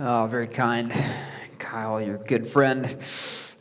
Oh, very kind. Kyle, your good friend.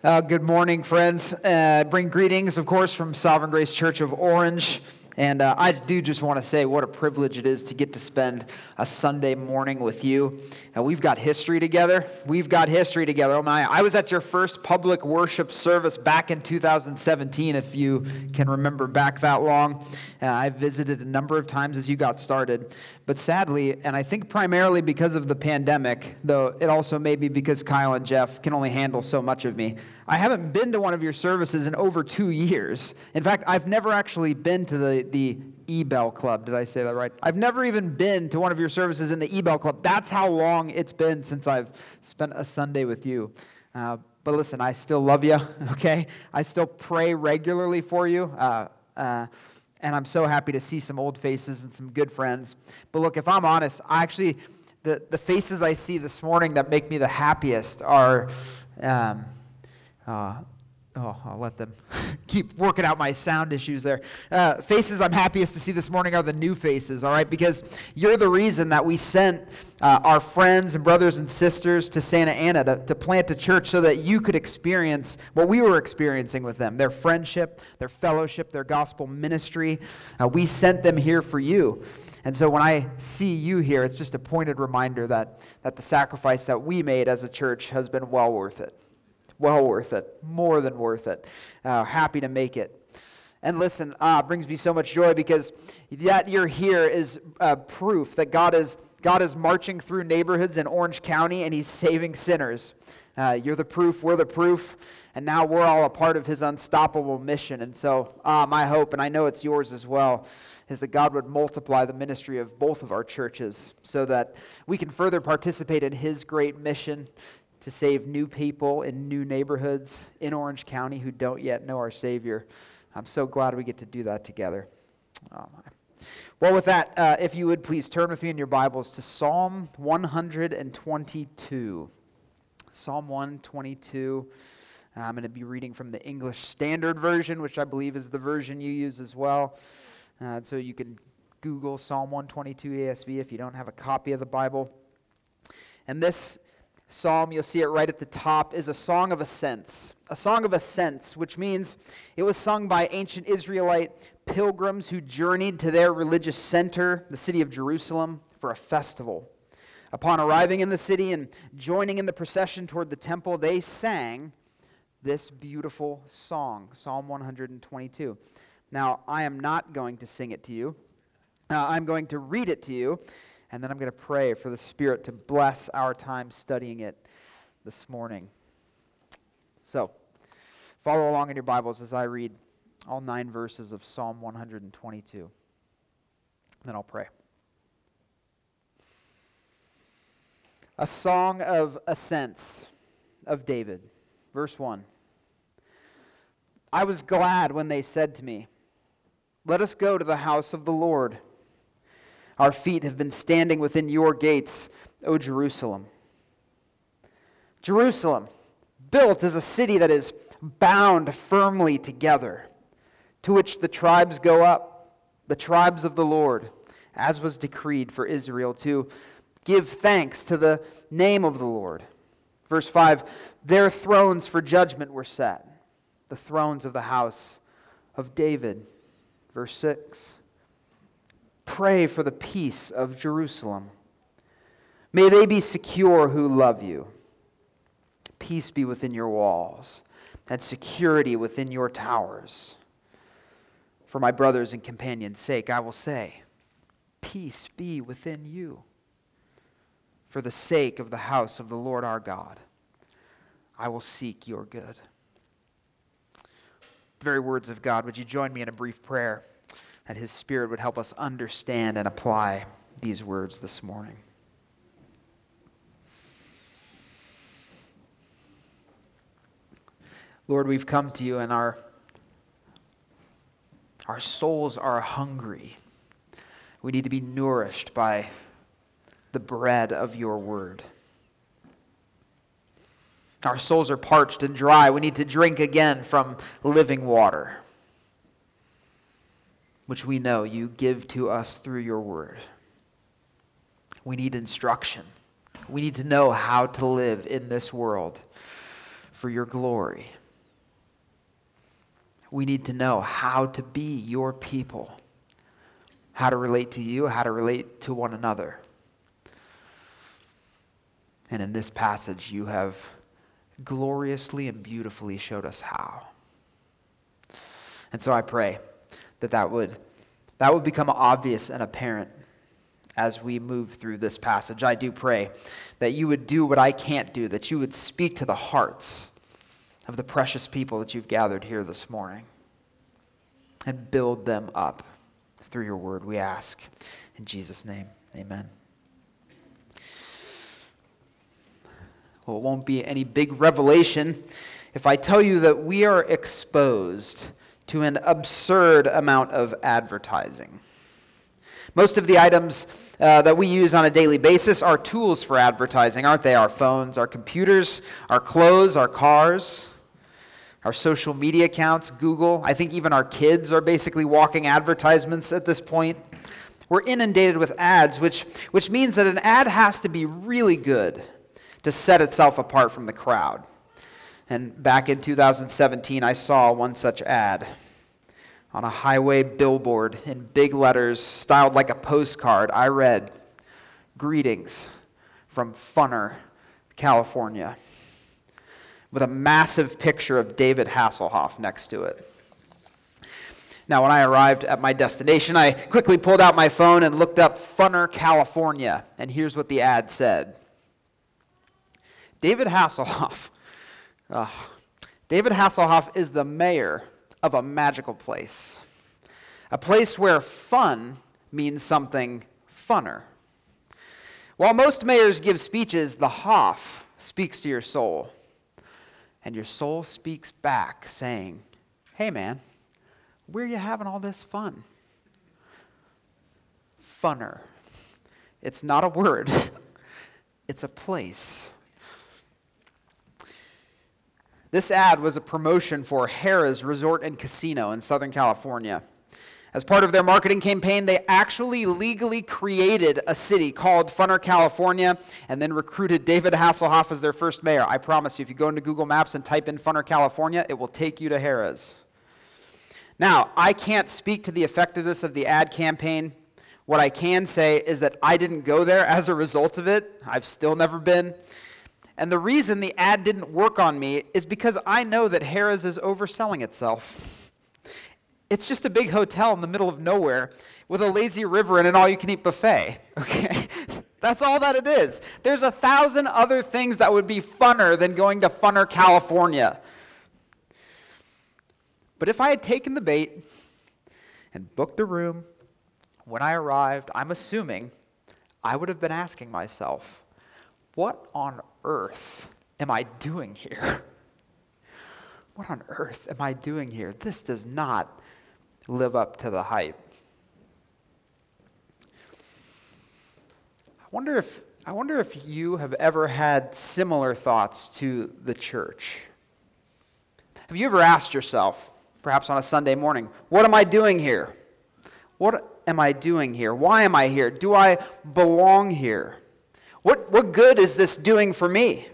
Uh, good morning, friends. Uh, bring greetings, of course, from Sovereign Grace Church of Orange. And uh, I do just want to say what a privilege it is to get to spend a Sunday morning with you. And we've got history together. We've got history together. Oh my! I was at your first public worship service back in 2017, if you can remember back that long. Uh, I visited a number of times as you got started. But sadly, and I think primarily because of the pandemic, though it also may be because Kyle and Jeff can only handle so much of me. I haven't been to one of your services in over two years. In fact, I've never actually been to the, the Ebell Club. Did I say that right? I've never even been to one of your services in the Ebell Club. That's how long it's been since I've spent a Sunday with you. Uh, but listen, I still love you, okay? I still pray regularly for you. Uh, uh, and I'm so happy to see some old faces and some good friends. But look, if I'm honest, I actually, the, the faces I see this morning that make me the happiest are. Um, uh, oh, I'll let them keep working out my sound issues there. Uh, faces I'm happiest to see this morning are the new faces, all right? Because you're the reason that we sent uh, our friends and brothers and sisters to Santa Ana to, to plant a church so that you could experience what we were experiencing with them their friendship, their fellowship, their gospel ministry. Uh, we sent them here for you. And so when I see you here, it's just a pointed reminder that, that the sacrifice that we made as a church has been well worth it well worth it, more than worth it. Uh, happy to make it. And listen, uh, brings me so much joy because that you're here is uh, proof that God is, God is marching through neighborhoods in Orange County and He's saving sinners. Uh, you're the proof, we're the proof, and now we're all a part of His unstoppable mission. And so, uh, my hope, and I know it's yours as well, is that God would multiply the ministry of both of our churches so that we can further participate in His great mission to save new people in new neighborhoods in Orange County who don't yet know our Savior. I'm so glad we get to do that together. Oh well, with that, uh, if you would please turn with me in your Bibles to Psalm 122. Psalm 122. I'm going to be reading from the English Standard Version, which I believe is the version you use as well. Uh, so you can Google Psalm 122 ESV if you don't have a copy of the Bible. And this psalm, you'll see it right at the top, is a song of ascents. A song of ascents, which means it was sung by ancient Israelite pilgrims who journeyed to their religious center, the city of Jerusalem, for a festival. Upon arriving in the city and joining in the procession toward the temple, they sang this beautiful song, Psalm 122. Now, I am not going to sing it to you. Uh, I'm going to read it to you and then I'm going to pray for the Spirit to bless our time studying it this morning. So, follow along in your Bibles as I read all nine verses of Psalm 122. Then I'll pray. A song of ascents of David. Verse 1. I was glad when they said to me, Let us go to the house of the Lord. Our feet have been standing within your gates, O Jerusalem. Jerusalem, built as a city that is bound firmly together, to which the tribes go up, the tribes of the Lord, as was decreed for Israel, to give thanks to the name of the Lord. Verse 5 Their thrones for judgment were set, the thrones of the house of David. Verse 6 Pray for the peace of Jerusalem. May they be secure who love you. Peace be within your walls, and security within your towers. For my brothers and companions' sake, I will say, Peace be within you. For the sake of the house of the Lord our God, I will seek your good. The very words of God, would you join me in a brief prayer? That His Spirit would help us understand and apply these words this morning. Lord, we've come to you and our, our souls are hungry. We need to be nourished by the bread of your word. Our souls are parched and dry. We need to drink again from living water which we know you give to us through your word. We need instruction. We need to know how to live in this world for your glory. We need to know how to be your people, how to relate to you, how to relate to one another. And in this passage, you have gloriously and beautifully showed us how. And so I pray that that would, that would become obvious and apparent as we move through this passage. I do pray that you would do what I can't do, that you would speak to the hearts of the precious people that you've gathered here this morning and build them up through your word, we ask. In Jesus' name, amen. Well, it won't be any big revelation if I tell you that we are exposed to an absurd amount of advertising. Most of the items uh, that we use on a daily basis are tools for advertising, aren't they? Our phones, our computers, our clothes, our cars, our social media accounts, Google. I think even our kids are basically walking advertisements at this point. We're inundated with ads, which, which means that an ad has to be really good to set itself apart from the crowd. And back in 2017, I saw one such ad on a highway billboard in big letters, styled like a postcard. I read, Greetings from Funner, California, with a massive picture of David Hasselhoff next to it. Now, when I arrived at my destination, I quickly pulled out my phone and looked up Funner, California, and here's what the ad said David Hasselhoff. Uh, David Hasselhoff is the mayor of a magical place, a place where fun means something funner. While most mayors give speeches, the Hoff speaks to your soul, and your soul speaks back, saying, Hey, man, where are you having all this fun? Funner. It's not a word, it's a place. This ad was a promotion for Harrah's Resort and Casino in Southern California. As part of their marketing campaign, they actually legally created a city called Funner, California, and then recruited David Hasselhoff as their first mayor. I promise you, if you go into Google Maps and type in Funner, California, it will take you to Harrah's. Now, I can't speak to the effectiveness of the ad campaign. What I can say is that I didn't go there as a result of it. I've still never been. And the reason the ad didn't work on me is because I know that Harrah's is overselling itself. It's just a big hotel in the middle of nowhere with a lazy river and an all you can eat buffet. Okay? That's all that it is. There's a thousand other things that would be funner than going to Funner, California. But if I had taken the bait and booked a room when I arrived, I'm assuming I would have been asking myself, what on earth am I doing here? What on earth am I doing here? This does not live up to the hype. I wonder if, I wonder if you have ever had similar thoughts to the church. Have you ever asked yourself, perhaps on a Sunday morning, what am I doing here? What am I doing here? Why am I here? Do I belong here? What, what good is this doing for me?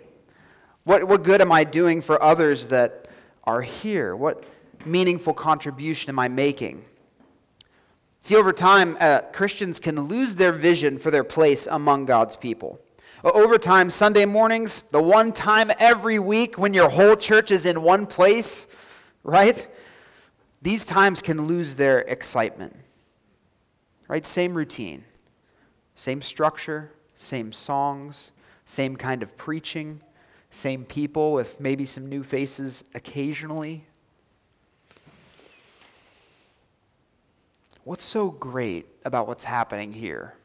What, what good am I doing for others that are here? What meaningful contribution am I making? See, over time, uh, Christians can lose their vision for their place among God's people. Over time, Sunday mornings, the one time every week when your whole church is in one place, right? These times can lose their excitement. Right? Same routine, same structure, same songs, same kind of preaching, same people with maybe some new faces occasionally. What's so great about what's happening here?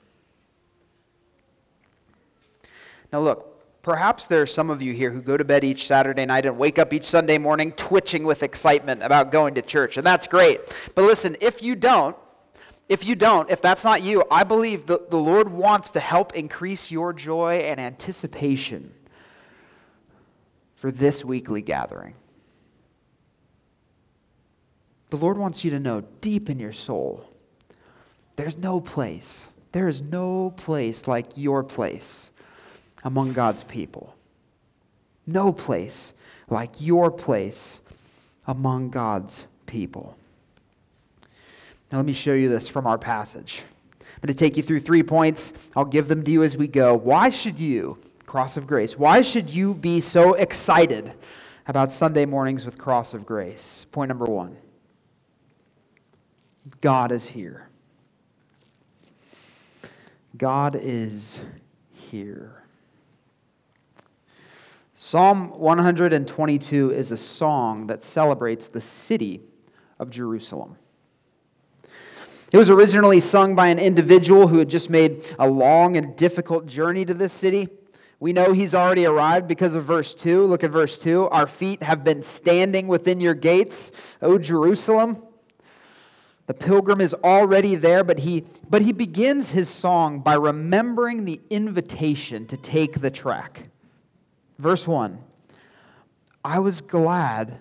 Now, look, perhaps there are some of you here who go to bed each Saturday night and wake up each Sunday morning twitching with excitement about going to church, and that's great. But listen, if you don't, if you don't, if that's not you, I believe the, the Lord wants to help increase your joy and anticipation for this weekly gathering. The Lord wants you to know deep in your soul there's no place, there is no place like your place among God's people. No place like your place among God's people. Now, let me show you this from our passage. I'm going to take you through three points. I'll give them to you as we go. Why should you, Cross of Grace, why should you be so excited about Sunday mornings with Cross of Grace? Point number one God is here. God is here. Psalm 122 is a song that celebrates the city of Jerusalem. It was originally sung by an individual who had just made a long and difficult journey to this city. We know he's already arrived because of verse 2. Look at verse 2. Our feet have been standing within your gates, O Jerusalem. The pilgrim is already there, but he, but he begins his song by remembering the invitation to take the trek. Verse 1 I was glad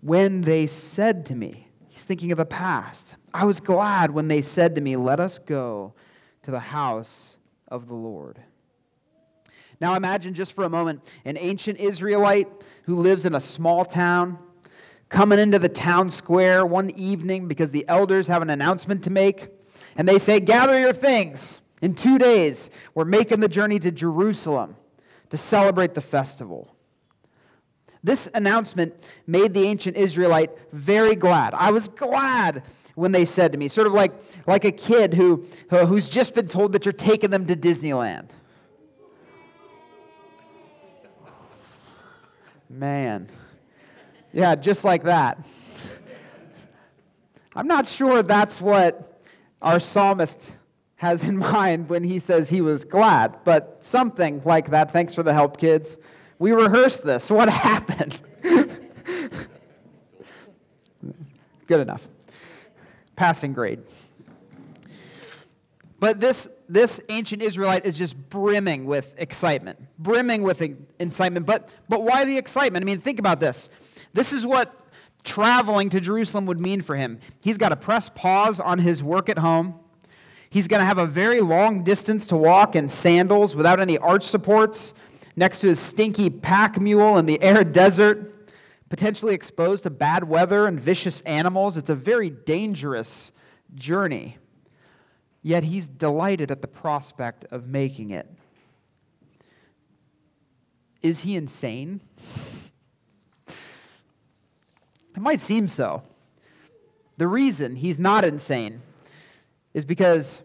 when they said to me, thinking of the past. I was glad when they said to me, Let us go to the house of the Lord. Now imagine just for a moment an ancient Israelite who lives in a small town coming into the town square one evening because the elders have an announcement to make. And they say, Gather your things. In two days, we're making the journey to Jerusalem to celebrate the festival. This announcement made the ancient Israelite very glad. I was glad when they said to me, sort of like, like a kid who, who's just been told that you're taking them to Disneyland. Man. Yeah, just like that. I'm not sure that's what our psalmist has in mind when he says he was glad, but something like that. Thanks for the help, kids. We rehearsed this. What happened? Good enough. Passing grade. But this, this ancient Israelite is just brimming with excitement, brimming with excitement. But, but why the excitement? I mean, think about this. This is what traveling to Jerusalem would mean for him. He's got to press pause on his work at home. He's going to have a very long distance to walk in sandals without any arch supports next to his stinky pack mule in the arid desert, potentially exposed to bad weather and vicious animals. It's a very dangerous journey. Yet he's delighted at the prospect of making it. Is he insane? It might seem so. The reason he's not insane is because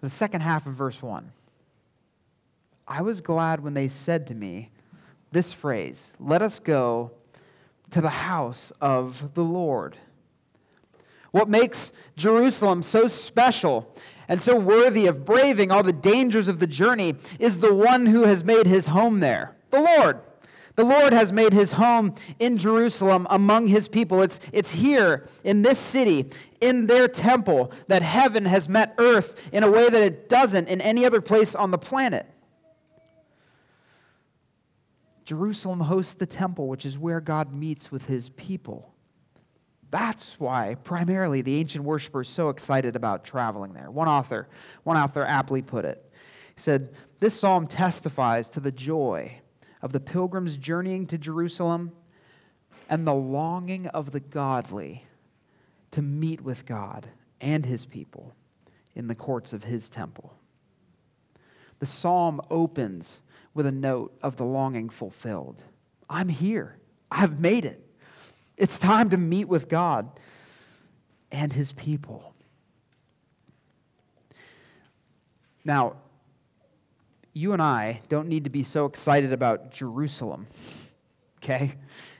the second half of verse 1. I was glad when they said to me this phrase, Let us go to the house of the Lord. What makes Jerusalem so special and so worthy of braving all the dangers of the journey is the one who has made his home there, the Lord. The Lord has made his home in Jerusalem among his people. It's, it's here in this city, in their temple, that heaven has met earth in a way that it doesn't in any other place on the planet. Jerusalem hosts the temple, which is where God meets with his people. That's why, primarily, the ancient worshippers so excited about traveling there. One author, one author aptly put it. He said, This psalm testifies to the joy of the pilgrims journeying to Jerusalem and the longing of the godly to meet with God and his people in the courts of his temple. The psalm opens with a note of the longing fulfilled. I'm here. I've made it. It's time to meet with God and his people. Now, you and I don't need to be so excited about Jerusalem, okay?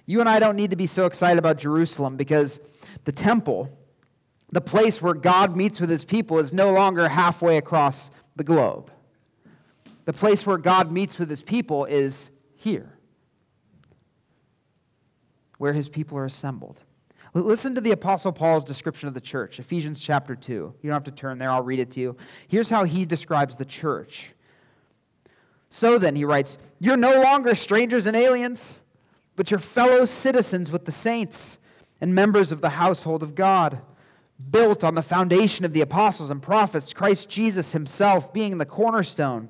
You and I don't need to be so excited about Jerusalem because the temple, the place where God meets with his people, is no longer halfway across the globe. The place where God meets with his people is here, where his people are assembled. Listen to the Apostle Paul's description of the church, Ephesians chapter 2. You don't have to turn there, I'll read it to you. Here's how he describes the church so then, he writes, you're no longer strangers and aliens, but you're fellow citizens with the saints and members of the household of God, built on the foundation of the apostles and prophets, Christ Jesus himself being the cornerstone,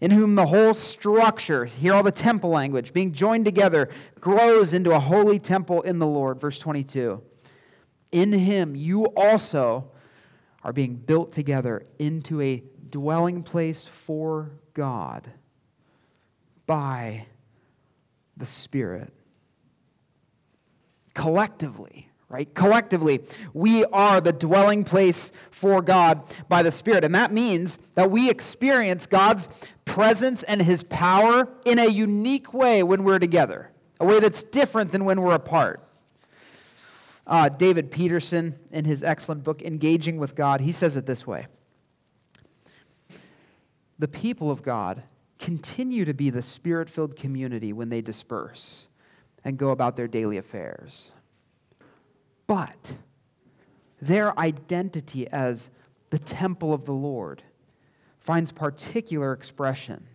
in whom the whole structure, hear all the temple language, being joined together, grows into a holy temple in the Lord. Verse 22. In him you also are being built together into a dwelling place for God by the Spirit. Collectively, right? Collectively, we are the dwelling place for God by the Spirit. And that means that we experience God's presence and His power in a unique way when we're together, a way that's different than when we're apart. Uh, David Peterson, in his excellent book, Engaging with God, he says it this way The people of God continue to be the spirit filled community when they disperse and go about their daily affairs. But their identity as the temple of the Lord finds particular expression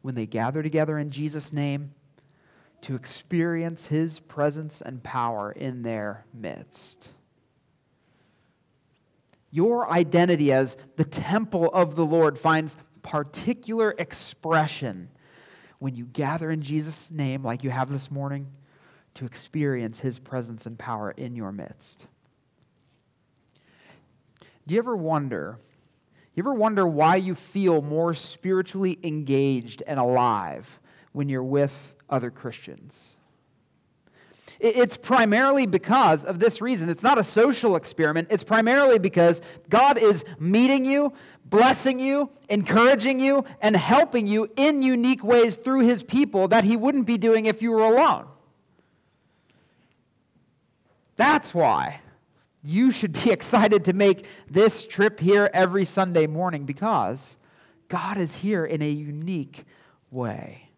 when they gather together in Jesus' name to experience his presence and power in their midst. Your identity as the temple of the Lord finds particular expression when you gather in Jesus' name, like you have this morning, to experience his presence and power in your midst. Do you ever wonder? You ever wonder why you feel more spiritually engaged and alive when you're with other Christians? It's primarily because of this reason. It's not a social experiment. It's primarily because God is meeting you, blessing you, encouraging you, and helping you in unique ways through his people that he wouldn't be doing if you were alone. That's why you should be excited to make this trip here every Sunday morning because God is here in a unique way.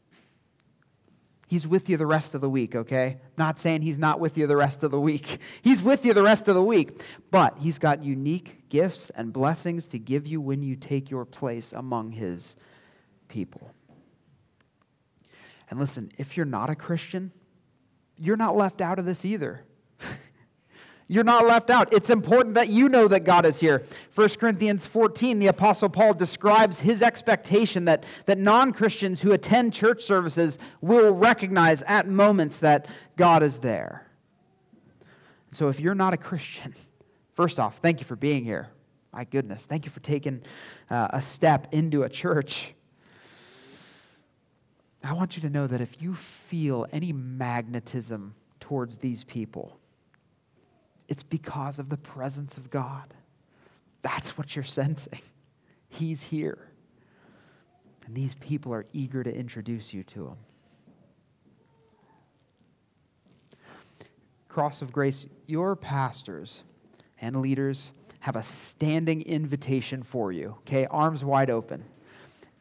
He's with you the rest of the week, okay? Not saying he's not with you the rest of the week. He's with you the rest of the week. But he's got unique gifts and blessings to give you when you take your place among his people. And listen, if you're not a Christian, you're not left out of this either. You're not left out. It's important that you know that God is here. 1 Corinthians 14, the Apostle Paul describes his expectation that, that non Christians who attend church services will recognize at moments that God is there. So if you're not a Christian, first off, thank you for being here. My goodness, thank you for taking uh, a step into a church. I want you to know that if you feel any magnetism towards these people, it's because of the presence of God. That's what you're sensing. He's here. And these people are eager to introduce you to him. Cross of Grace, your pastors and leaders have a standing invitation for you, okay? Arms wide open.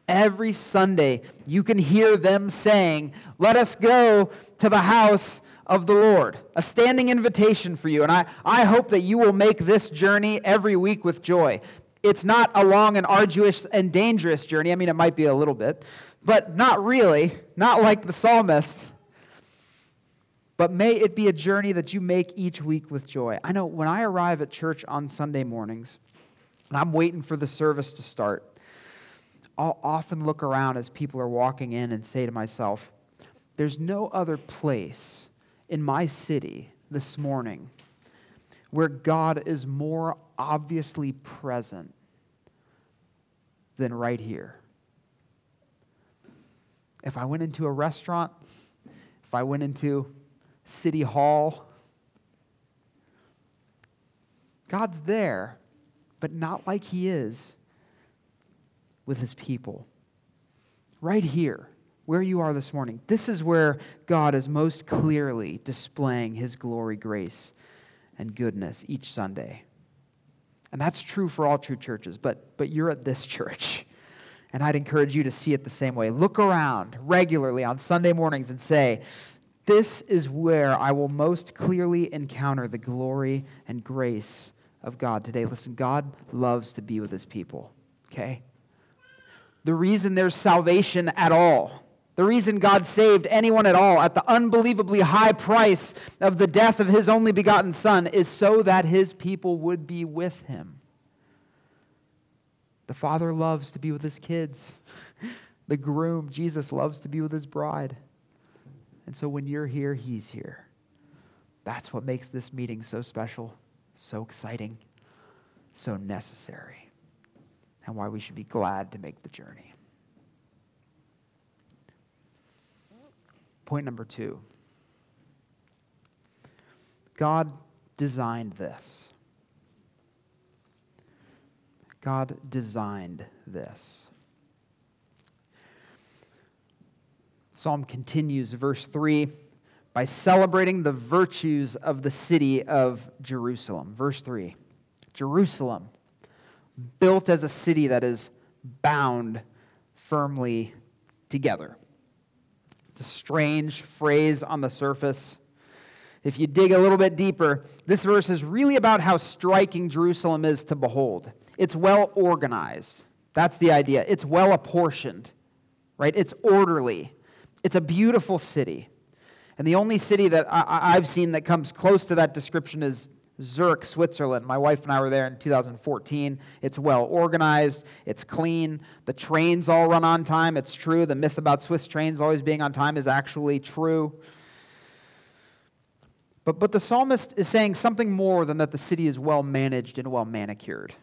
Every Sunday, you can hear them saying, Let us go to the house of the Lord, a standing invitation for you. And I, I hope that you will make this journey every week with joy. It's not a long and arduous and dangerous journey. I mean, it might be a little bit, but not really, not like the psalmist. But may it be a journey that you make each week with joy. I know when I arrive at church on Sunday mornings, and I'm waiting for the service to start, I'll often look around as people are walking in and say to myself, there's no other place in my city this morning where God is more obviously present than right here. If I went into a restaurant, if I went into City Hall, God's there, but not like He is with His people. Right here where you are this morning, this is where God is most clearly displaying his glory, grace, and goodness each Sunday. And that's true for all true churches, but, but you're at this church. And I'd encourage you to see it the same way. Look around regularly on Sunday mornings and say, This is where I will most clearly encounter the glory and grace of God today. Listen, God loves to be with his people, okay? The reason there's salvation at all the reason God saved anyone at all at the unbelievably high price of the death of his only begotten Son is so that his people would be with him. The Father loves to be with his kids. The groom, Jesus, loves to be with his bride. And so when you're here, he's here. That's what makes this meeting so special, so exciting, so necessary, and why we should be glad to make the journey. Point number two God designed this. God designed this. Psalm continues, verse 3, by celebrating the virtues of the city of Jerusalem. Verse 3 Jerusalem, built as a city that is bound firmly together. A strange phrase on the surface. If you dig a little bit deeper, this verse is really about how striking Jerusalem is to behold. It's well organized. That's the idea. It's well apportioned, right? It's orderly. It's a beautiful city. And the only city that I, have seen that comes close to that description is Zurich, Switzerland. My wife and I were there in 2014. It's well organized, it's clean. The trains all run on time. It's true. The myth about Swiss trains always being on time is actually true. But, but the psalmist is saying something more than that the city is well managed and well manicured.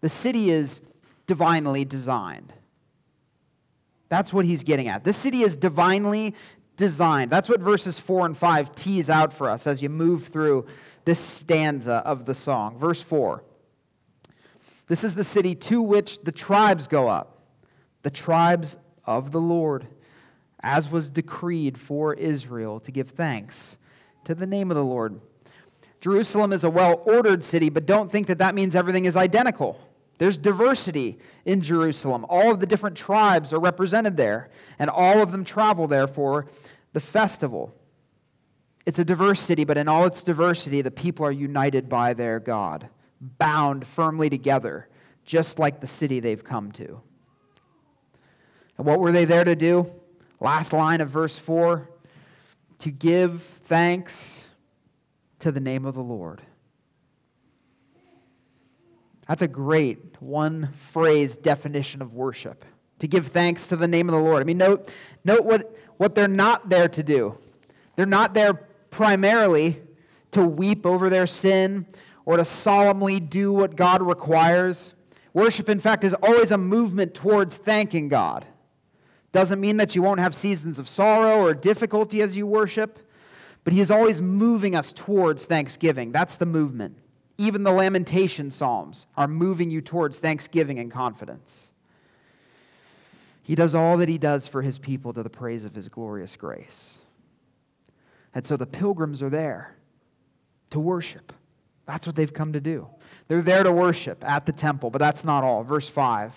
The city is divinely designed. That's what he's getting at. This city is divinely designed. That's what verses 4 and 5 tease out for us as you move through this stanza of the song. Verse 4 This is the city to which the tribes go up, the tribes of the Lord, as was decreed for Israel to give thanks to the name of the Lord. Jerusalem is a well ordered city, but don't think that that means everything is identical. There's diversity in Jerusalem. All of the different tribes are represented there, and all of them travel there for the festival. It's a diverse city, but in all its diversity, the people are united by their God, bound firmly together, just like the city they've come to. And what were they there to do? Last line of verse 4 to give thanks to the name of the Lord. That's a great one phrase definition of worship. To give thanks to the name of the Lord. I mean, note, note what, what they're not there to do. They're not there primarily to weep over their sin or to solemnly do what God requires. Worship, in fact, is always a movement towards thanking God. Doesn't mean that you won't have seasons of sorrow or difficulty as you worship, but He is always moving us towards thanksgiving. That's the movement. Even the lamentation psalms are moving you towards thanksgiving and confidence. He does all that he does for his people to the praise of his glorious grace. And so the pilgrims are there to worship. That's what they've come to do. They're there to worship at the temple, but that's not all. Verse 5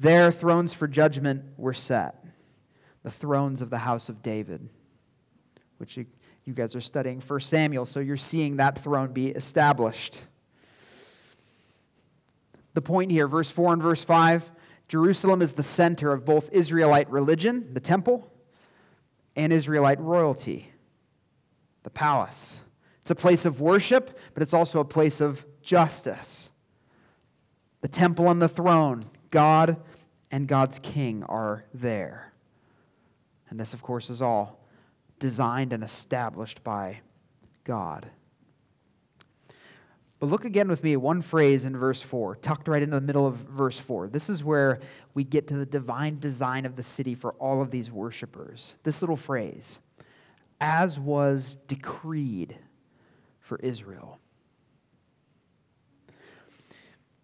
Their thrones for judgment were set, the thrones of the house of David, which you guys are studying 1 Samuel, so you're seeing that throne be established. The point here, verse 4 and verse 5 Jerusalem is the center of both Israelite religion, the temple, and Israelite royalty, the palace. It's a place of worship, but it's also a place of justice. The temple and the throne, God and God's king are there. And this, of course, is all designed and established by God. But look again with me at one phrase in verse 4, tucked right into the middle of verse 4. This is where we get to the divine design of the city for all of these worshipers. This little phrase, as was decreed for Israel.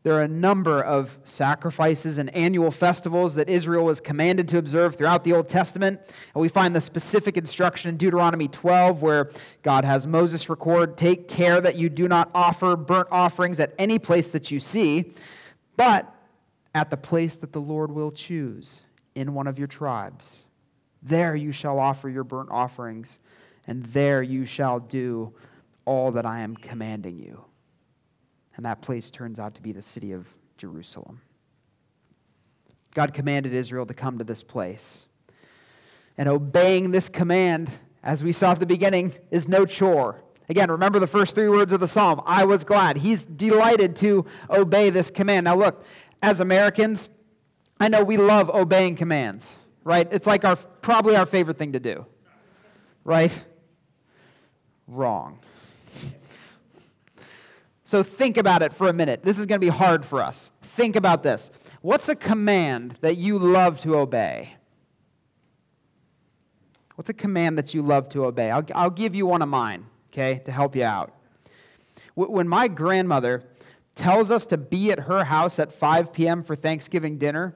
There are a number of sacrifices and annual festivals that Israel was commanded to observe throughout the Old Testament. And we find the specific instruction in Deuteronomy 12, where God has Moses record Take care that you do not offer burnt offerings at any place that you see, but at the place that the Lord will choose in one of your tribes. There you shall offer your burnt offerings, and there you shall do all that I am commanding you. And that place turns out to be the city of Jerusalem. God commanded Israel to come to this place. And obeying this command, as we saw at the beginning, is no chore. Again, remember the first three words of the psalm I was glad. He's delighted to obey this command. Now, look, as Americans, I know we love obeying commands, right? It's like our probably our favorite thing to do. Right? Wrong. So think about it for a minute. This is going to be hard for us. Think about this. What's a command that you love to obey? What's a command that you love to obey? I'll, I'll give you one of mine, okay, to help you out. When my grandmother tells us to be at her house at 5 p.m. for Thanksgiving dinner,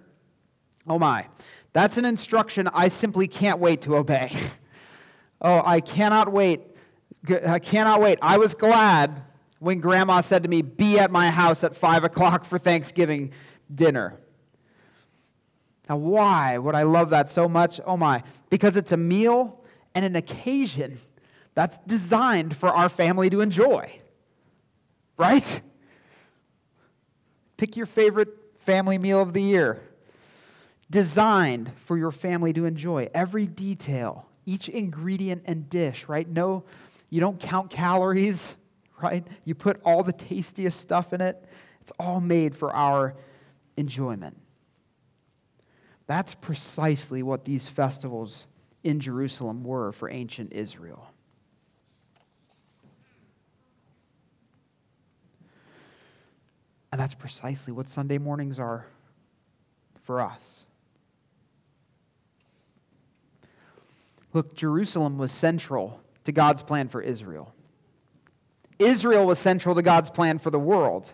oh my, that's an instruction I simply can't wait to obey. oh, I cannot wait. I cannot wait. I was glad when grandma said to me, Be at my house at 5 o'clock for Thanksgiving dinner. Now, why would I love that so much? Oh my, because it's a meal and an occasion that's designed for our family to enjoy. Right? Pick your favorite family meal of the year. Designed for your family to enjoy. Every detail, each ingredient and dish, right? No, you don't count calories, right? You put all the tastiest stuff in it. It's all made for our enjoyment. That's precisely what these festivals in Jerusalem were for ancient Israel. And that's precisely what Sunday mornings are for us. Look, Jerusalem was central to God's plan for Israel. Israel was central to God's plan for the world.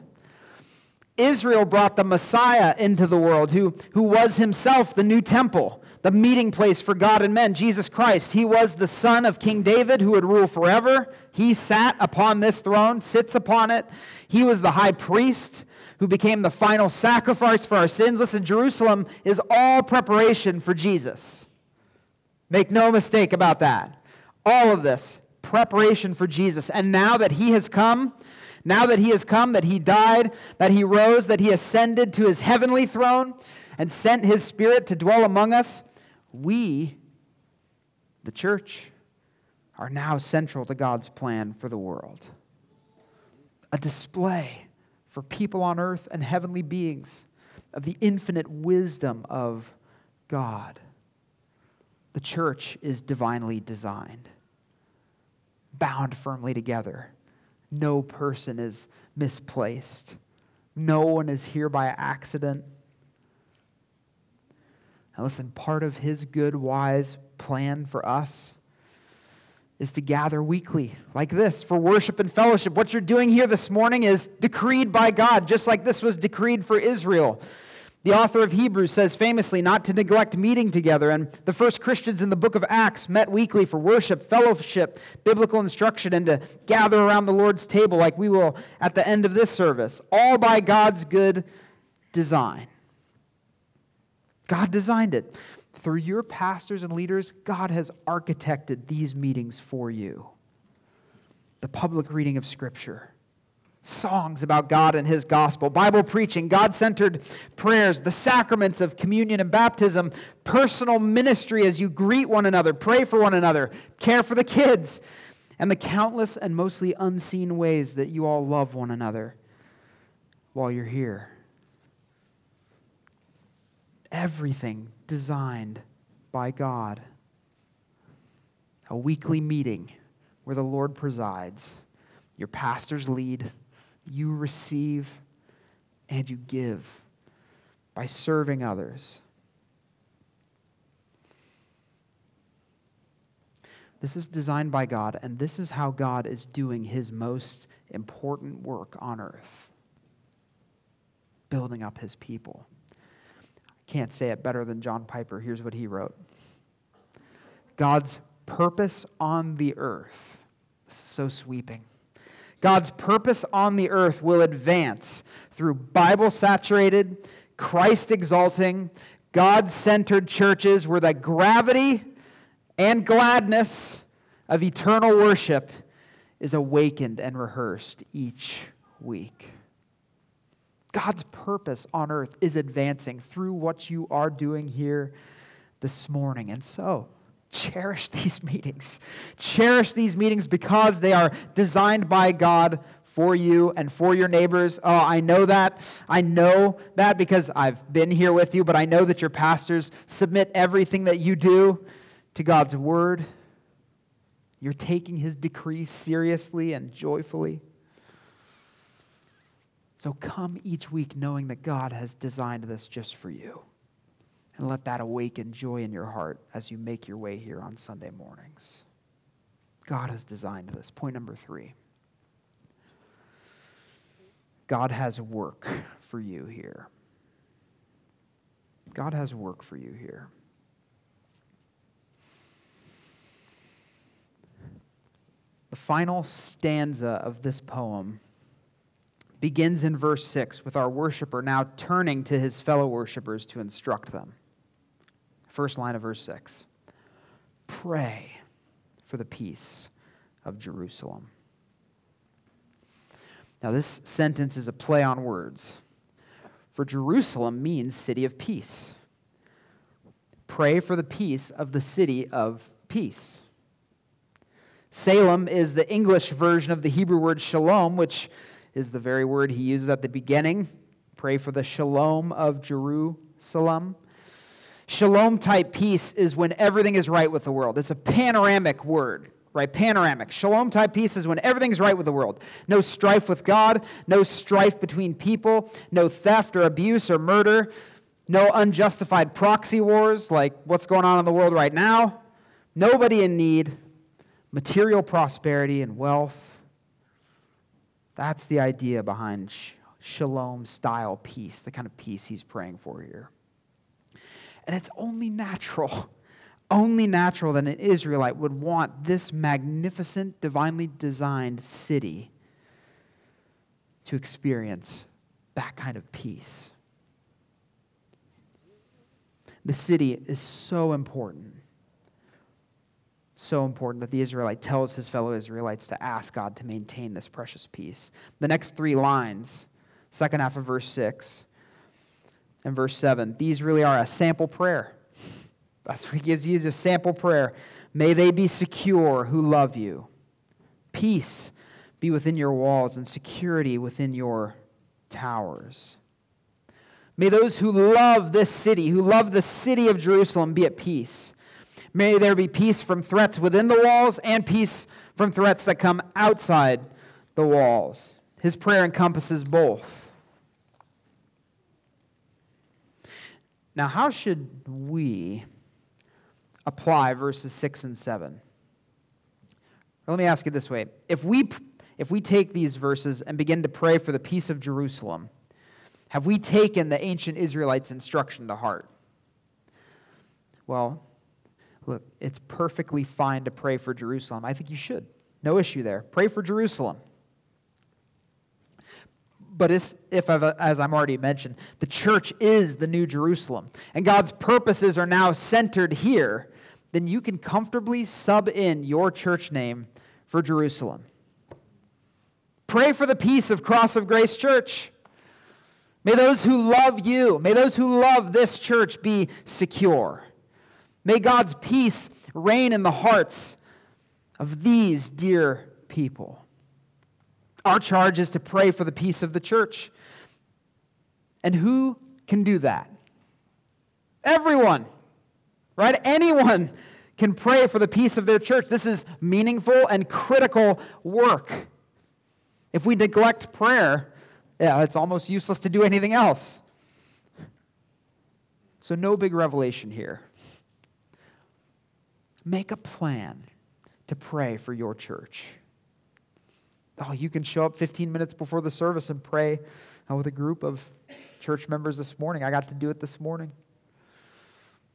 Israel brought the Messiah into the world, who, who was himself the new temple, the meeting place for God and men, Jesus Christ. He was the son of King David who would rule forever. He sat upon this throne, sits upon it. He was the high priest who became the final sacrifice for our sins. Listen, Jerusalem is all preparation for Jesus. Make no mistake about that. All of this, preparation for Jesus. And now that he has come, now that he has come, that he died, that he rose, that he ascended to his heavenly throne and sent his spirit to dwell among us, we, the church, are now central to God's plan for the world. A display for people on earth and heavenly beings of the infinite wisdom of God. The church is divinely designed, bound firmly together no person is misplaced. No one is here by accident. Now, listen, part of his good, wise plan for us is to gather weekly like this for worship and fellowship. What you're doing here this morning is decreed by God, just like this was decreed for Israel. The author of Hebrews says famously not to neglect meeting together, and the first Christians in the book of Acts met weekly for worship, fellowship, biblical instruction, and to gather around the Lord's table like we will at the end of this service, all by God's good design. God designed it. Through your pastors and leaders, God has architected these meetings for you. The public reading of Scripture songs about God and His gospel, Bible preaching, God centered prayers, the sacraments of communion and baptism, personal ministry as you greet one another, pray for one another, care for the kids, and the countless and mostly unseen ways that you all love one another while you're here. Everything designed by God. A weekly meeting where the Lord presides. Your pastors lead you receive and you give by serving others. This is designed by God, and this is how God is doing his most important work on earth building up his people. I can't say it better than John Piper. Here's what he wrote God's purpose on the earth. So sweeping. God's purpose on the earth will advance through Bible saturated, Christ exalting, God centered churches where the gravity and gladness of eternal worship is awakened and rehearsed each week. God's purpose on earth is advancing through what you are doing here this morning. And so, Cherish these meetings. Cherish these meetings because they are designed by God for you and for your neighbors. Oh, I know that. I know that because I've been here with you, but I know that your pastors submit everything that you do to God's word. You're taking his decrees seriously and joyfully. So come each week knowing that God has designed this just for you. And let that awaken joy in your heart as you make your way here on Sunday mornings. God has designed this. Point number three God has work for you here. God has work for you here. The final stanza of this poem begins in verse 6 with our worshiper now turning to his fellow worshipers to instruct them. First line of verse 6 Pray for the peace of Jerusalem. Now, this sentence is a play on words, for Jerusalem means city of peace. Pray for the peace of the city of peace. Salem is the English version of the Hebrew word shalom, which is the very word he uses at the beginning. Pray for the shalom of Jerusalem. Shalom type peace is when everything is right with the world. It's a panoramic word right? Panoramic. Shalom type peace is when everything's right with the world. No strife with God, no strife between people, no theft or abuse or murder, no unjustified proxy wars like what's going on in the world right now. Nobody in need, material prosperity and wealth. That's the idea behind shalom style peace, the kind of peace he's praying for here. And it's only natural only natural that an Israelite would want this magnificent, divinely designed city to experience that kind of peace. The city is so important. So important that the Israelite tells his fellow Israelites to ask God to maintain this precious peace. The next three lines, second half of verse 6 and verse 7, these really are a sample prayer. That's what he gives you as a sample prayer. May they be secure who love you. Peace be within your walls and security within your towers. May those who love this city, who love the city of Jerusalem, be at peace. May there be peace from threats within the walls and peace from threats that come outside the walls. His prayer encompasses both. Now, how should we apply verses 6 and 7. Let me ask it this way. If we, if we take these verses and begin to pray for the peace of Jerusalem, have we taken the ancient Israelites' instruction to heart? Well, look, it's perfectly fine to pray for Jerusalem. I think you should. No issue there. Pray for Jerusalem. But if, as I'm already mentioned, the church is the new Jerusalem, and God's purposes are now centered here, then you can comfortably sub in your church name for Jerusalem. Pray for the peace of Cross of Grace Church. May those who love you, may those who love this church be secure. May God's peace reign in the hearts of these dear people. Our charge is to pray for the peace of the church. And who can do that? Everyone right? Anyone can pray for the peace of their church. This is meaningful and critical work. If we neglect prayer, yeah, it's almost useless to do anything else. So, no big revelation here. Make a plan to pray for your church. Oh, you can show up 15 minutes before the service and pray uh, with a group of church members this morning. I got to do it this morning.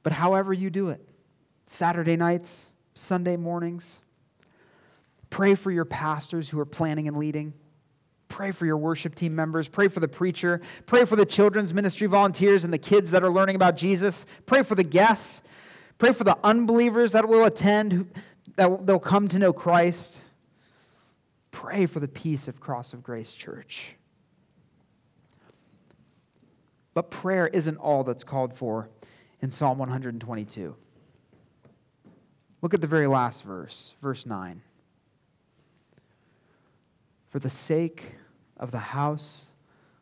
But however you do it, Saturday nights, Sunday mornings, pray for your pastors who are planning and leading. Pray for your worship team members. Pray for the preacher. Pray for the children's ministry volunteers and the kids that are learning about Jesus. Pray for the guests. Pray for the unbelievers that will attend, that they'll come to know Christ. Pray for the peace of Cross of Grace Church. But prayer isn't all that's called for in Psalm 122. Look at the very last verse, verse 9. For the sake of the house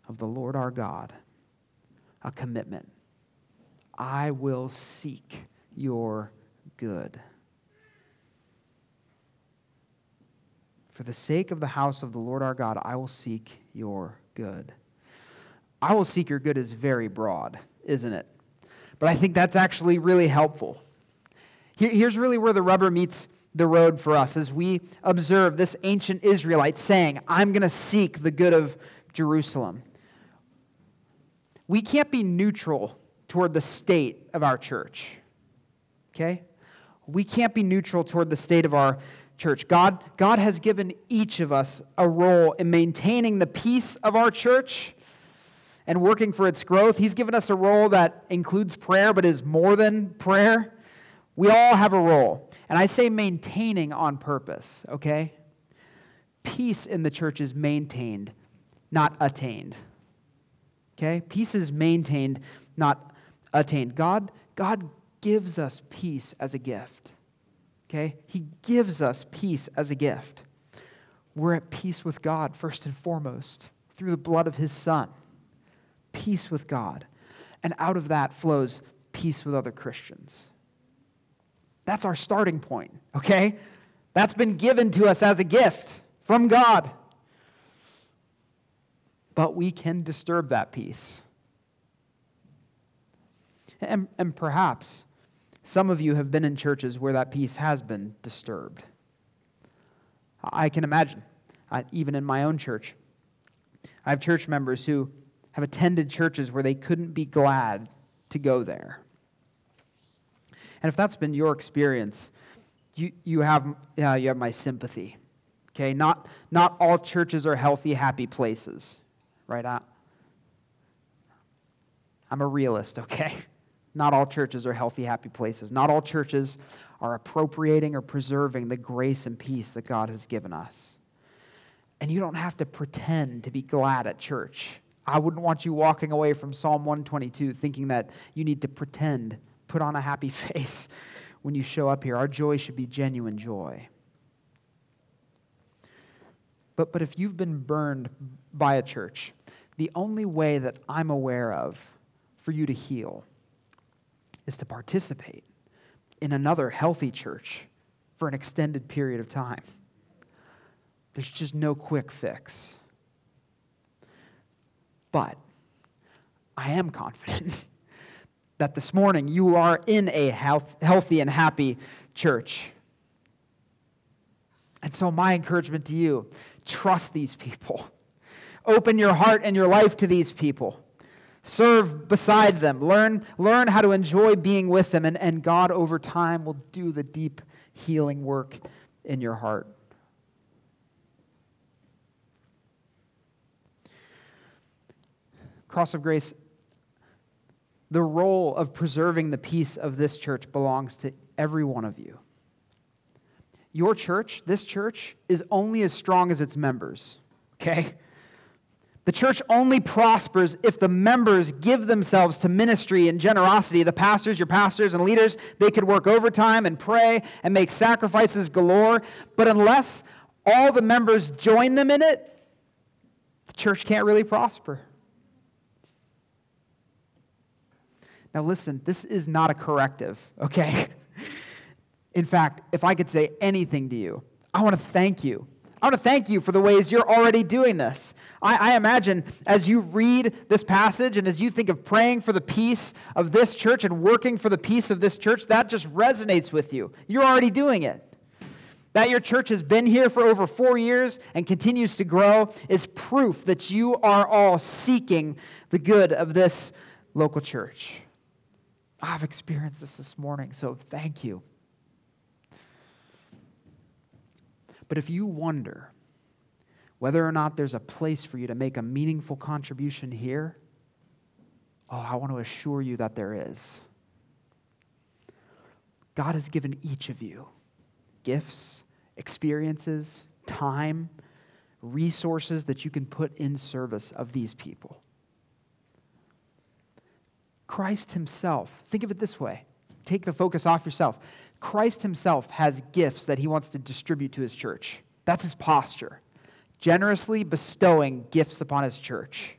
of the Lord our God, a commitment. I will seek your good. For the sake of the house of the Lord our God, I will seek your good. I will seek your good is very broad, isn't it? But I think that's actually really helpful. Here's really where the rubber meets the road for us as we observe this ancient Israelite saying, I'm going to seek the good of Jerusalem. We can't be neutral toward the state of our church. Okay? We can't be neutral toward the state of our church. God, God has given each of us a role in maintaining the peace of our church and working for its growth. He's given us a role that includes prayer but is more than prayer. We all have a role. And I say maintaining on purpose, okay? Peace in the church is maintained, not attained. Okay? Peace is maintained, not attained. God, God gives us peace as a gift. Okay? He gives us peace as a gift. We're at peace with God, first and foremost, through the blood of His Son. Peace with God. And out of that flows peace with other Christians. That's our starting point, okay? That's been given to us as a gift from God. But we can disturb that peace. And, and perhaps some of you have been in churches where that peace has been disturbed. I can imagine, uh, even in my own church. I have church members who have attended churches where they couldn't be glad to go there. And if that's been your experience, you, you, have, uh, you have my sympathy. Okay? Not, not all churches are healthy, happy places, right? I, I'm a realist, okay? Not all churches are healthy, happy places. Not all churches are appropriating or preserving the grace and peace that God has given us. And you don't have to pretend to be glad at church. I wouldn't want you walking away from Psalm 122 thinking that you need to pretend, put on a happy face when you show up here. Our joy should be genuine joy. But, but if you've been burned by a church, the only way that I'm aware of for you to heal is to participate in another healthy church for an extended period of time. There's just no quick fix. But I am confident that this morning you are in a health, healthy and happy church. And so, my encouragement to you trust these people. Open your heart and your life to these people. Serve beside them. Learn, learn how to enjoy being with them, and, and God over time will do the deep healing work in your heart. Cross of Grace, the role of preserving the peace of this church belongs to every one of you. Your church, this church, is only as strong as its members, okay? The church only prospers if the members give themselves to ministry and generosity. The pastors, your pastors and leaders, they could work overtime and pray and make sacrifices galore. But unless all the members join them in it, the church can't really prosper. Now, listen, this is not a corrective, okay? In fact, if I could say anything to you, I want to thank you I want to thank you for the ways you're already doing this. I, I, imagine as you read this passage and as you think of praying for the peace of this church and working for the peace of this church, that just resonates with you. You're already doing it. That your church has been here for over four years and continues to grow is proof that you are all seeking the good of this local church. I've experienced this this morning, so thank you. But if you wonder whether or not there's a place for you to make a meaningful contribution here, oh, I want to assure you that there is. God has given each of you gifts, experiences, time, resources that you can put in service of these people. Christ Himself, think of it this way take the focus off yourself. Christ himself has gifts that he wants to distribute to his church. That's his posture. generously bestowing gifts upon his church.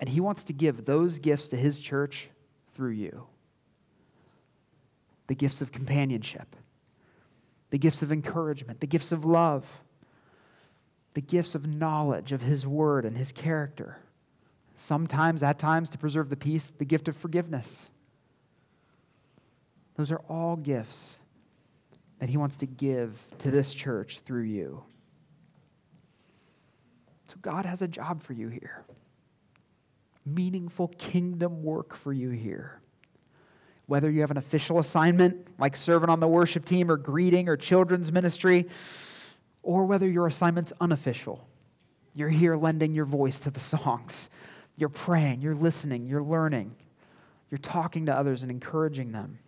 And he wants to give those gifts to his church through you the gifts of companionship, the gifts of encouragement, the gifts of love, the gifts of knowledge of his word and his character. Sometimes, at times, to preserve the peace, the gift of forgiveness. Those are all gifts that he wants to give to this church through you. So, God has a job for you here meaningful kingdom work for you here. Whether you have an official assignment like serving on the worship team or greeting or children's ministry, or whether your assignment's unofficial. You're here lending your voice to the songs. You're praying, you're listening, you're learning, you're talking to others and encouraging them.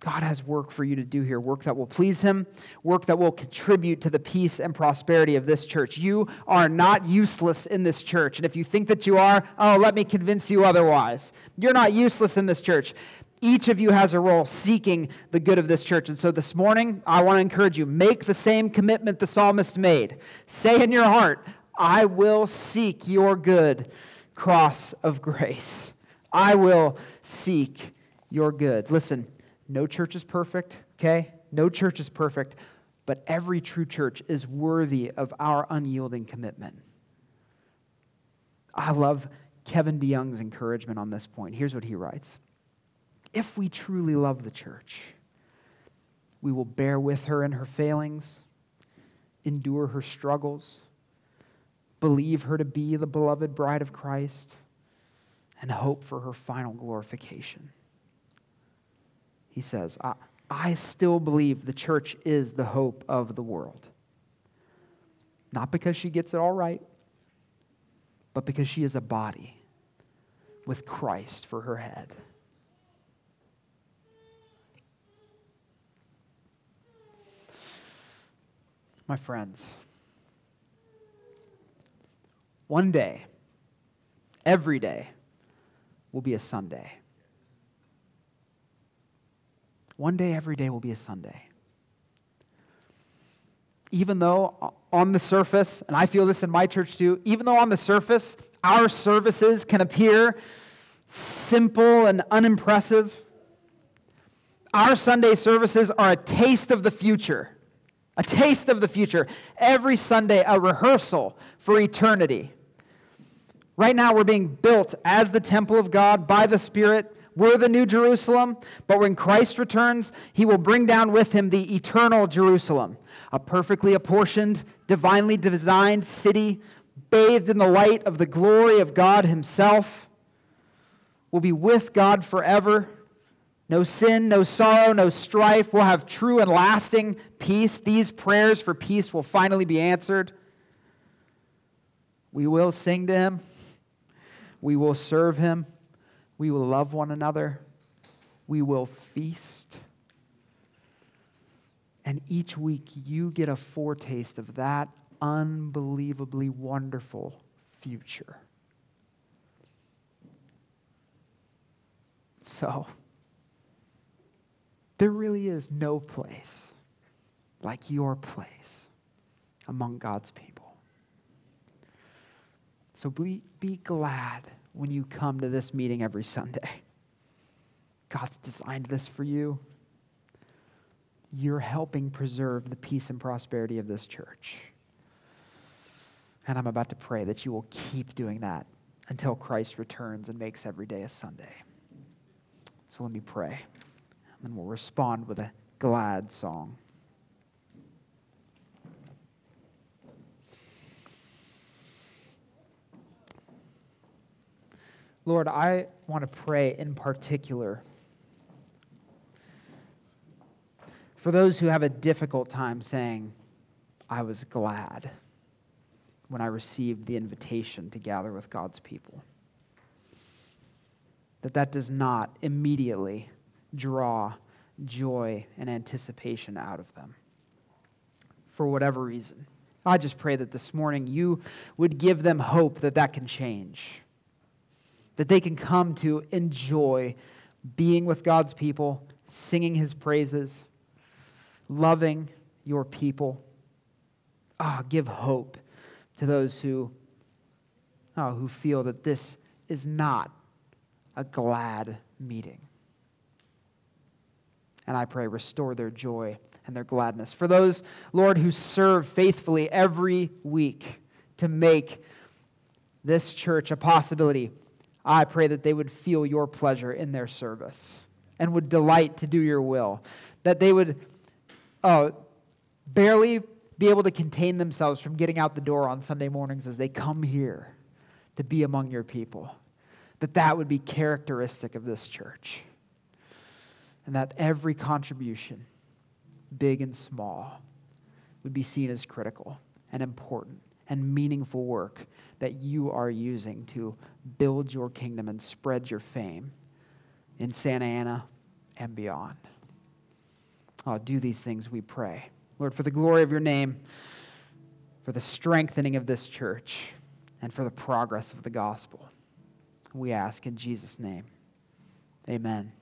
God has work for you to do here, work that will please Him, work that will contribute to the peace and prosperity of this church. You are not useless in this church. And if you think that you are, oh, let me convince you otherwise. You're not useless in this church. Each of you has a role seeking the good of this church. And so this morning, I want to encourage you make the same commitment the psalmist made. Say in your heart, I will seek your good, cross of grace. I will seek your good. Listen, no church is perfect, okay? No church is perfect, but every true church is worthy of our unyielding commitment. I love Kevin DeYoung's encouragement on this point. Here's what he writes If we truly love the church, we will bear with her in her failings, endure her struggles, believe her to be the beloved bride of Christ, and hope for her final glorification he says, I, I still believe the church is the hope of the world. Not because she gets it all right, but because she is a body with Christ for her head. My friends, one day, every day, will be a Sunday. One day, every day will be a Sunday. Even though uh, on the surface, and I feel this in my church too, even though on the surface our services can appear simple and unimpressive, our Sunday services are a taste of the future. A taste of the future. Every Sunday, a rehearsal for eternity. Right now, we're being built as the temple of God by the Spirit we're the new Jerusalem, but when Christ returns, he will bring down with him the eternal Jerusalem, a perfectly apportioned, divinely designed city, bathed in the light of the glory of God himself. We'll be with God forever. No sin, no sorrow, no strife. We'll have true and lasting peace. These prayers for peace will finally be answered. We will sing to him. We will serve him. We will love one another. We will feast. And each week you get a foretaste of that unbelievably wonderful future. So, there really is no place like your place among God's people. So be, be glad when you come to this meeting every Sunday. God's designed this for you. You're helping preserve the peace and prosperity of this church. And I'm about to pray that you will keep doing that until Christ returns and makes every day a Sunday. So let me pray, and then we'll respond with a glad song. Lord, I want to pray in particular for those who have a difficult time saying, I was glad when I received the invitation to gather with God's people. That that does not immediately draw joy and anticipation out of them for whatever reason. I just pray that this morning you would give them hope that that can change that they can come to enjoy being with God's people, singing his praises, loving your people. oh, give hope to those who, oh, who feel that this is not a glad meeting. And I pray, restore their joy and their gladness. For those, Lord, who serve faithfully every week to make this church a possibility, I pray that they would feel your pleasure in their service and would delight to do your will. That they would uh, barely be able to contain themselves from getting out the door on Sunday mornings as they come here to be among your people. That that would be characteristic of this church. And that every contribution, big and small, would be seen as critical and important and meaningful work that you are using to build your kingdom and spread your fame in Santa Ana and beyond. Oh, do these things, we pray. Lord, for the glory of your name, for the strengthening of this church, and for the progress of the gospel. We ask in Jesus' name. Amen.